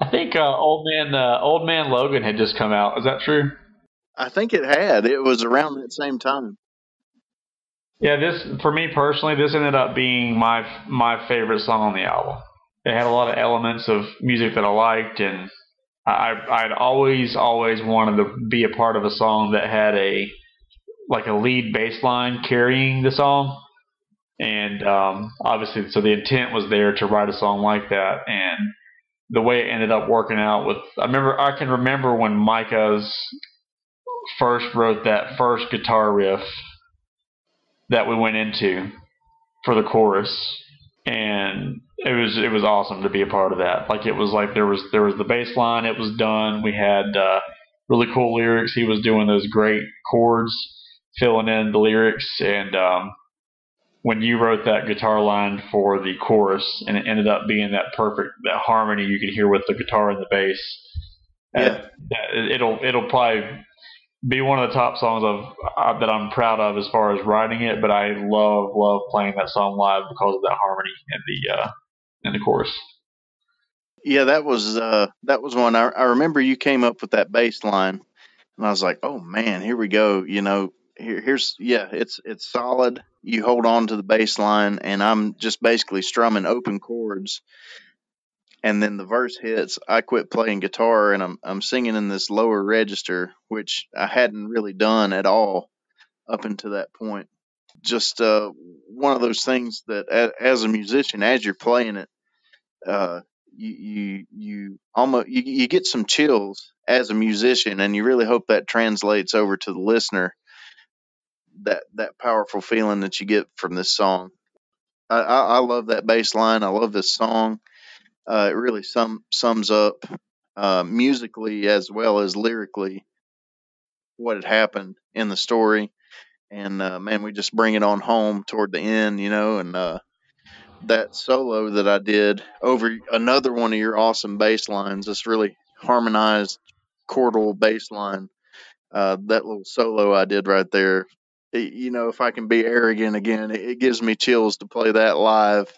S2: I think uh, Old Man uh, Old Man Logan had just come out. Is that true?
S3: I think it had. It was around that same time.
S2: Yeah, this for me personally, this ended up being my my favorite song on the album. It had a lot of elements of music that I liked, and I I'd always always wanted to be a part of a song that had a like a lead bass line carrying the song and um, obviously, so the intent was there to write a song like that, and the way it ended up working out with, I remember, I can remember when Micah's first wrote that first guitar riff that we went into for the chorus, and it was it was awesome to be a part of that. Like it was like there was there was the bass line, it was done. We had uh, really cool lyrics. He was doing those great chords, filling in the lyrics, and um, when you wrote that guitar line for the chorus, and it ended up being that perfect that harmony you could hear with the guitar and the bass.
S3: Yeah.
S2: it'll it'll probably be one of the top songs of that I'm proud of as far as writing it. But I love love playing that song live because of that harmony and the uh, and the chorus.
S3: Yeah, that was uh, that was one. I, I remember you came up with that bass line, and I was like, "Oh man, here we go." You know, here, here's yeah, it's it's solid. You hold on to the bass line, and I'm just basically strumming open chords. And then the verse hits. I quit playing guitar, and I'm I'm singing in this lower register, which I hadn't really done at all up until that point. Just uh, one of those things that, as a musician, as you're playing it, uh, you you you almost you, you get some chills as a musician, and you really hope that translates over to the listener. That that powerful feeling that you get from this song. I, I, I love that bass line. I love this song. Uh, it really sum, sums up uh, musically as well as lyrically what had happened in the story. And uh, man, we just bring it on home toward the end, you know, and uh, that solo that I did over another one of your awesome bass lines, this really harmonized chordal bass line. Uh, that little solo I did right there, it, you know, if I can be arrogant again, it, it, gives me chills to play that live.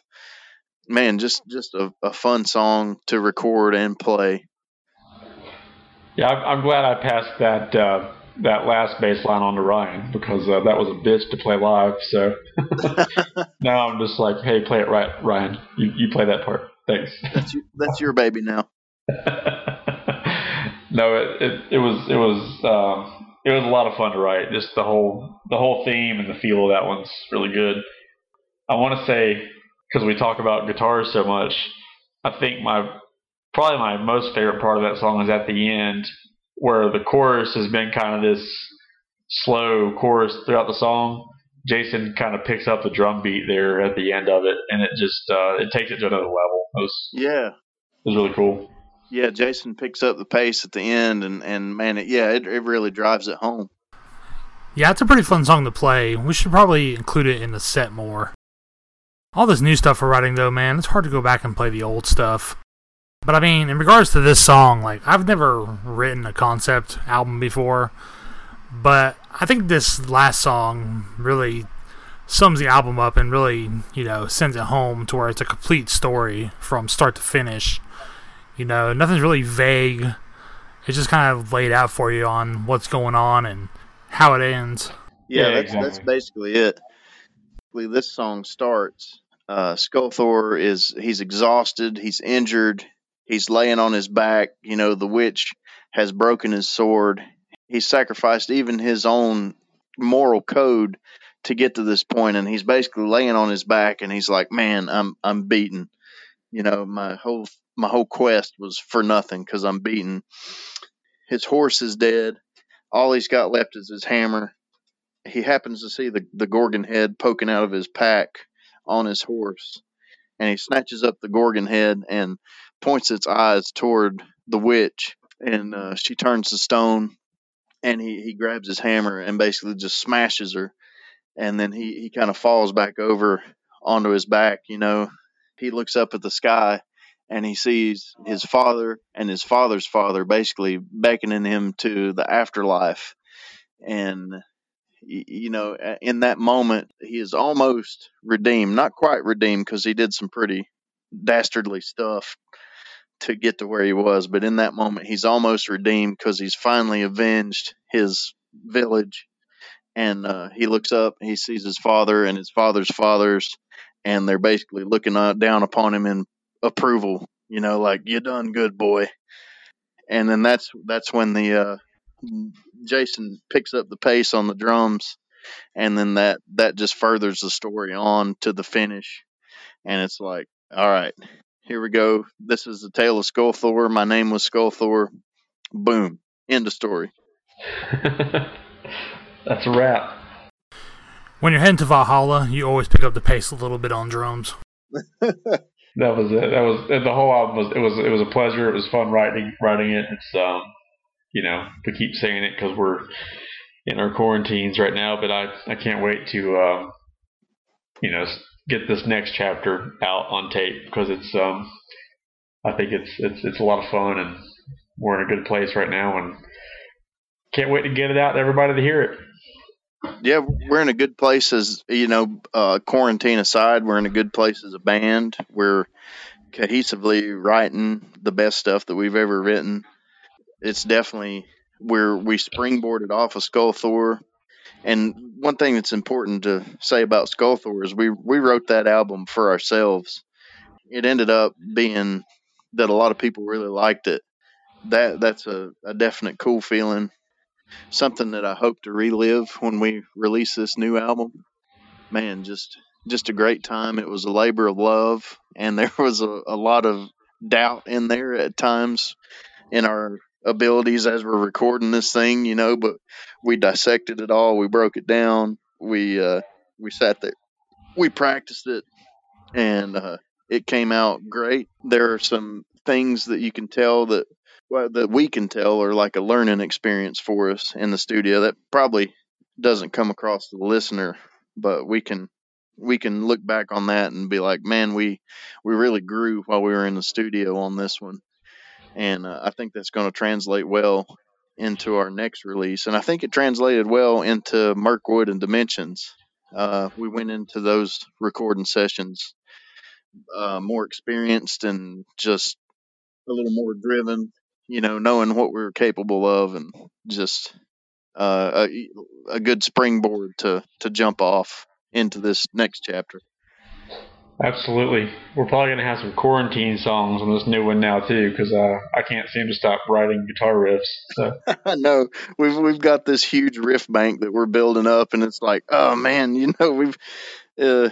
S3: Man, just just a, a fun song to record and play.
S2: Yeah, I'm glad I passed that uh, that last bass line on to Ryan because uh, that was a bitch to play live. So now I'm just like, hey, play it right, Ryan. You, you play that part. Thanks.
S3: That's your, that's your baby now.
S2: no, it, it, it was it was um, it was a lot of fun to write. Just the whole the whole theme and the feel of that one's really good. I want to say because we talk about guitars so much, I think my probably my most favorite part of that song is at the end where the chorus has been kind of this slow chorus throughout the song. Jason kind of picks up the drum beat there at the end of it, and it just uh, it takes it to another level. It was,
S3: yeah, it
S2: was really cool.
S3: Yeah, Jason picks up the pace at the end, and and man, it, yeah, it it really drives it home.
S1: Yeah, it's a pretty fun song to play. We should probably include it in the set more. All this new stuff we're writing, though, man, it's hard to go back and play the old stuff. But I mean, in regards to this song, like I've never written a concept album before, but I think this last song really sums the album up and really, you know, sends it home to where it's a complete story from start to finish. You know, nothing's really vague. It's just kind of laid out for you on what's going on and how it ends.
S3: Yeah, yeah that's exactly. that's basically it. This song starts. Uh, Skulthor is he's exhausted, he's injured, He's laying on his back. You know, the witch has broken his sword. He sacrificed even his own moral code to get to this point, and he's basically laying on his back, and he's like, "Man, I'm I'm beaten. You know, my whole my whole quest was for nothing because I'm beaten. His horse is dead. All he's got left is his hammer. He happens to see the the gorgon head poking out of his pack on his horse, and he snatches up the gorgon head and points its eyes toward the witch, and uh, she turns to stone. And he, he grabs his hammer and basically just smashes her. And then he, he kind of falls back over onto his back. You know, he looks up at the sky and he sees his father and his father's father basically beckoning him to the afterlife. And you know, in that moment, he is almost redeemed. Not quite redeemed because he did some pretty dastardly stuff to get to where he was. But in that moment, he's almost redeemed because he's finally avenged his village. And uh, he looks up, he sees his father and his father's fathers, and they're basically looking uh, down upon him in approval. You know, like you done good, boy. And then that's that's when the uh, Jason picks up the pace on the drums, and then that that just furthers the story on to the finish. And it's like, all right, here we go. This is the tale of Skulthor. My name was Skulthor. Boom. End of story.
S2: That's a wrap.
S1: When you're heading to Valhalla, you always pick up the pace a little bit on drums.
S2: that was it. That was the whole album was it was it was a pleasure. It was fun writing writing it. It's um you know we keep saying it because we're in our quarantines right now, but I I can't wait to um you know get this next chapter out on tape because it's um I think it's it's it's a lot of fun and we're in a good place right now and can't wait to get it out to everybody to hear it.
S3: Yeah, we're in a good place as you know, uh, quarantine aside, we're in a good place as a band. We're cohesively writing the best stuff that we've ever written. It's definitely where we springboarded off of Skulthor and one thing that's important to say about Skulthor is we we wrote that album for ourselves. It ended up being that a lot of people really liked it. That that's a, a definite cool feeling. Something that I hope to relive when we release this new album. Man, just just a great time. It was a labor of love, and there was a, a lot of doubt in there at times in our abilities as we're recording this thing, you know. But we dissected it all. We broke it down. We uh, we sat there. We practiced it, and uh, it came out great. There are some things that you can tell that well, that we can tell are like a learning experience for us in the studio that probably doesn't come across to the listener, but we can we can look back on that and be like, man, we we really grew while we were in the studio on this one, and uh, I think that's going to translate well into our next release, and I think it translated well into Merkwood and Dimensions. Uh, we went into those recording sessions uh, more experienced and just a little more driven, you know, knowing what we were capable of, and just uh, a, a good springboard to to jump off into this next chapter.
S2: Absolutely. We're probably going to have some quarantine songs on this new one now too, because uh, I can't seem to stop writing guitar riffs. So.
S3: I know we've we've got this huge riff bank that we're building up, and it's like, oh man, you know, we've uh,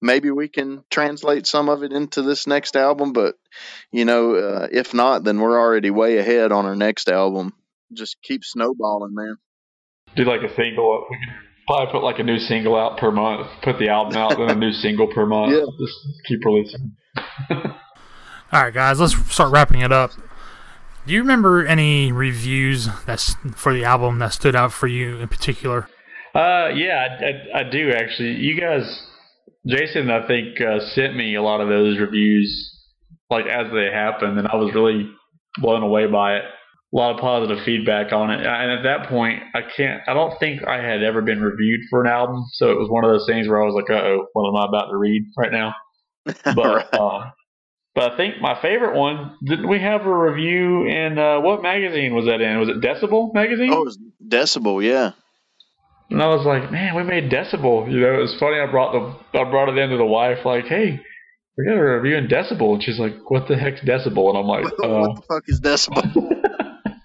S3: maybe we can translate some of it into this next album, but you know, uh, if not, then we're already way ahead on our next album. Just keep snowballing, man.
S2: Do like a single. Could probably put like a new single out per month. Put the album out, then a new single per month.
S3: Yeah.
S2: Just keep releasing.
S1: All right, guys, let's start wrapping it up. Do you remember any reviews that's for the album that stood out for you in particular?
S2: Uh, yeah, I, I, I do actually. You guys, Jason, I think uh, sent me a lot of those reviews, like as they happened, and I was really blown away by it. A lot of positive feedback on it, and at that point, I can't. I don't think I had ever been reviewed for an album, so it was one of those things where I was like, "Uh oh, what am I about to read right now?" But uh, but I think my favorite one didn't we have a review in uh, what magazine was that in? Was it Decibel magazine?
S3: oh, it was Decibel, yeah.
S2: And I was like, man, we made Decibel. You know, it was funny. I brought the I brought it into the wife, like, hey, we got a review in Decibel, and she's like, what the heck's Decibel? And I'm like, uh,
S3: what the fuck is Decibel?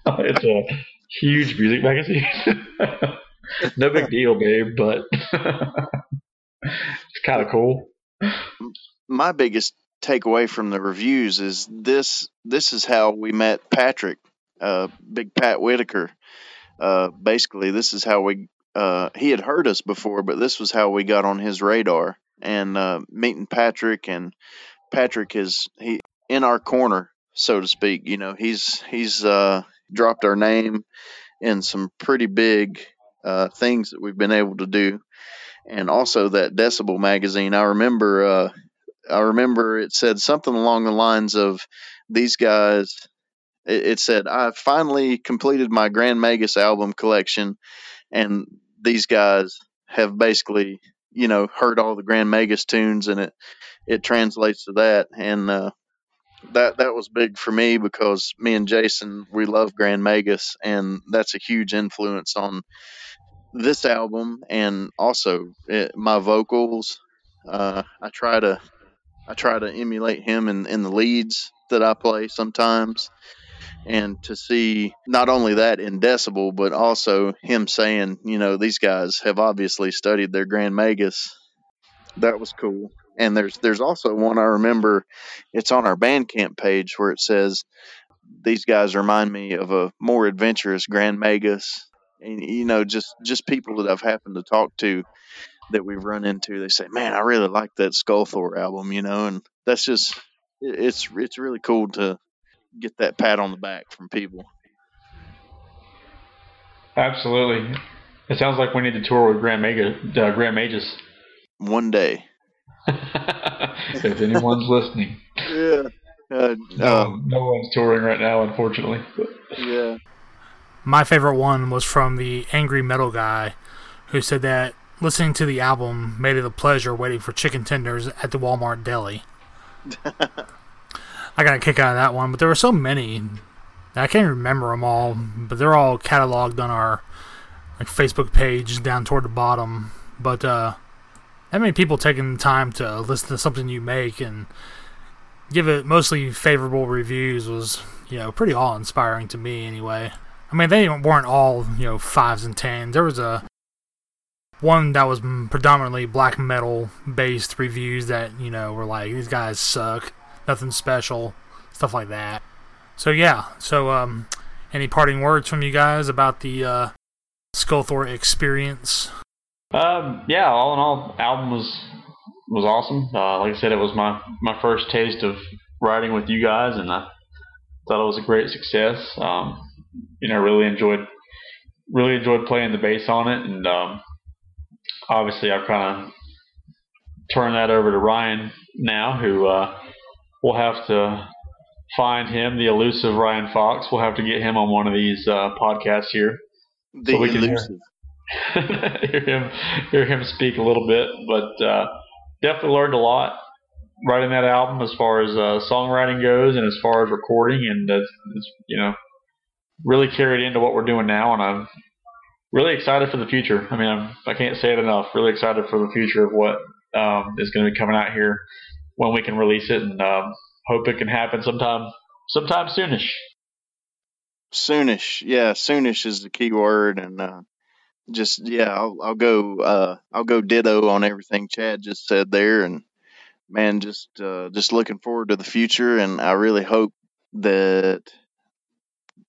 S2: it's a huge music magazine. no big deal, babe, but it's kind of cool.
S3: My biggest takeaway from the reviews is this: this is how we met Patrick, uh, Big Pat Whitaker. Uh, basically, this is how we. Uh, he had heard us before, but this was how we got on his radar. And uh, meeting Patrick, and Patrick is he in our corner, so to speak. You know, he's he's uh, dropped our name in some pretty big uh, things that we've been able to do, and also that Decibel magazine. I remember, uh, I remember it said something along the lines of these guys. It, it said, "I finally completed my Grand Magus album collection, and these guys have basically." You know, heard all the Grand Magus tunes, and it it translates to that. And uh, that that was big for me because me and Jason we love Grand Magus and that's a huge influence on this album and also it, my vocals. Uh, I try to I try to emulate him in, in the leads that I play sometimes, and to see not only that in Decibel but also him saying you know these guys have obviously studied their Grand Magus. That was cool and there's there's also one I remember. It's on our Bandcamp page where it says these guys remind me of a more adventurous Grand Magus, and you know just just people that I've happened to talk to that we've run into. They say, "Man, I really like that Skulthor album," you know, and that's just it's it's really cool to get that pat on the back from people.
S2: Absolutely. It sounds like we need to tour with Grand Mega, uh, Grand Magus.
S3: One day.
S2: If anyone's listening.
S3: Yeah. Uh,
S2: No,
S3: um,
S2: no one's touring right now, unfortunately.
S3: Yeah.
S1: My favorite one was from the Angry Metal Guy, who said that listening to the album made it a pleasure waiting for chicken tenders at the Walmart deli. I got a kick out of that one, but there were so many. I can't remember them all, but they're all cataloged on our like Facebook page down toward the bottom. But uh, that many people taking the time to listen to something you make and give it mostly favorable reviews was, you know, pretty awe inspiring to me anyway. I mean, they weren't all, you know, fives and tens. There was a one that was predominantly black metal based reviews that you know were like these guys suck, nothing special, stuff like that. So yeah, so um, any parting words from you guys about the uh, Skulthor experience?
S2: Um, yeah, all in all, album was was awesome. Uh, like I said, it was my my first taste of writing with you guys, and I thought it was a great success. Um, you know, really enjoyed really enjoyed playing the bass on it, and um, obviously I've kind of turned that over to Ryan now, who uh, we'll have to find him, the elusive Ryan Fox. We'll have to get him on one of these uh, podcasts here.
S3: The so elusive.
S2: Hear, hear, him hear him speak a little bit, but uh, definitely learned a lot writing that album as far as uh, songwriting goes and as far as recording, and it's, it's you know really carried into what we're doing now, and I'm really excited for the future. I mean, I'm, I can not say it enough. Really excited for the future of what um, is going to be coming out here when we can release it, and um, hope it can happen sometime, sometime soonish.
S3: Soonish, yeah, soonish is the key word, and uh, just yeah, I'll, I'll go, uh, I'll go ditto on everything Chad just said there, and man, just uh, just looking forward to the future, and I really hope that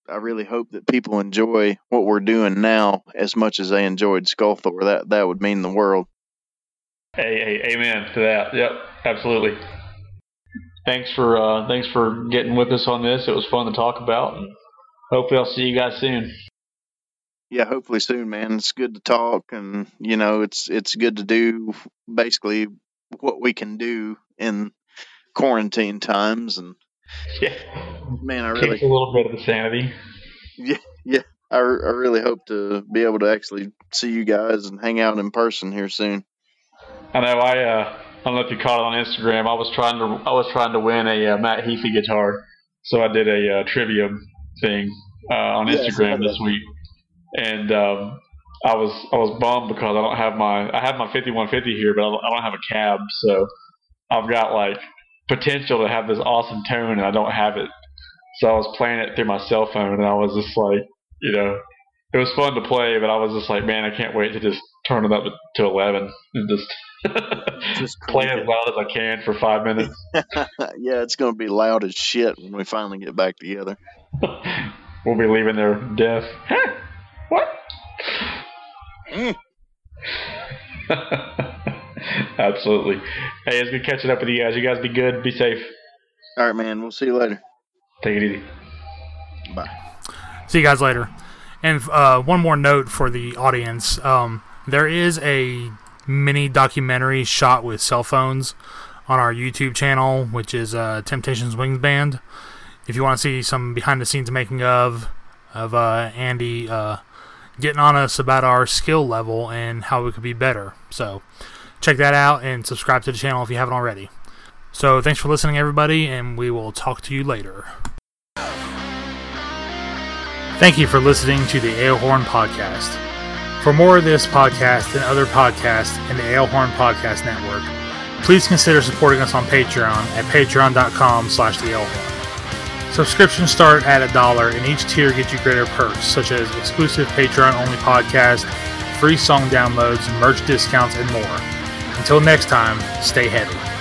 S3: I really hope that people enjoy what we're doing now as much as they enjoyed Skulthor. That that would mean the world.
S2: Hey, hey, amen to that. Yep, absolutely. Thanks for uh, thanks for getting with us on this. It was fun to talk about, hopefully I'll see you guys soon.
S3: Yeah, hopefully soon, man. It's good to talk, and you know, it's it's good to do basically what we can do in quarantine times, and
S2: yeah.
S3: Man, I really
S2: Takes a little bit of the sanity.
S3: Yeah, yeah. I, I really hope to be able to actually see you guys and hang out in person here soon.
S2: I know. I uh, I don't know if you caught it on Instagram. I was trying to I was trying to win a uh, Matt Heafy guitar, so I did a uh, trivia thing uh, on Instagram this week, and um, I was I was bummed because I don't have my I have my 5150 here, but I don't have a cab, so I've got like potential to have this awesome tone, and I don't have it. So I was playing it through my cell phone, and I was just like, you know, it was fun to play, but I was just like, man, I can't wait to just turn it up to 11 and just, just play as loud as I can for five minutes.
S3: yeah, it's going to be loud as shit when we finally get back together.
S2: we'll be leaving there deaf. What? Mm. Absolutely. Hey, it's good catching up with you guys. You guys be good. Be safe.
S3: All right, man. We'll see you later.
S2: Take it easy.
S3: Bye.
S1: See you guys later. And uh, one more note for the audience: um, there is a mini documentary shot with cell phones on our YouTube channel, which is uh, Temptations Wings Band. If you want to see some behind the scenes making of of uh, Andy uh, getting on us about our skill level and how we could be better, so check that out and subscribe to the channel if you haven't already. So thanks for listening, everybody, and we will talk to you later. Thank you for listening to the Alehorn Podcast. For more of this podcast and other podcasts in the Alehorn Podcast Network, please consider supporting us on Patreon at patreon.com slash the Subscriptions start at a dollar, and each tier gets you greater perks, such as exclusive Patreon-only podcast, free song downloads, merch discounts, and more. Until next time, stay heavy.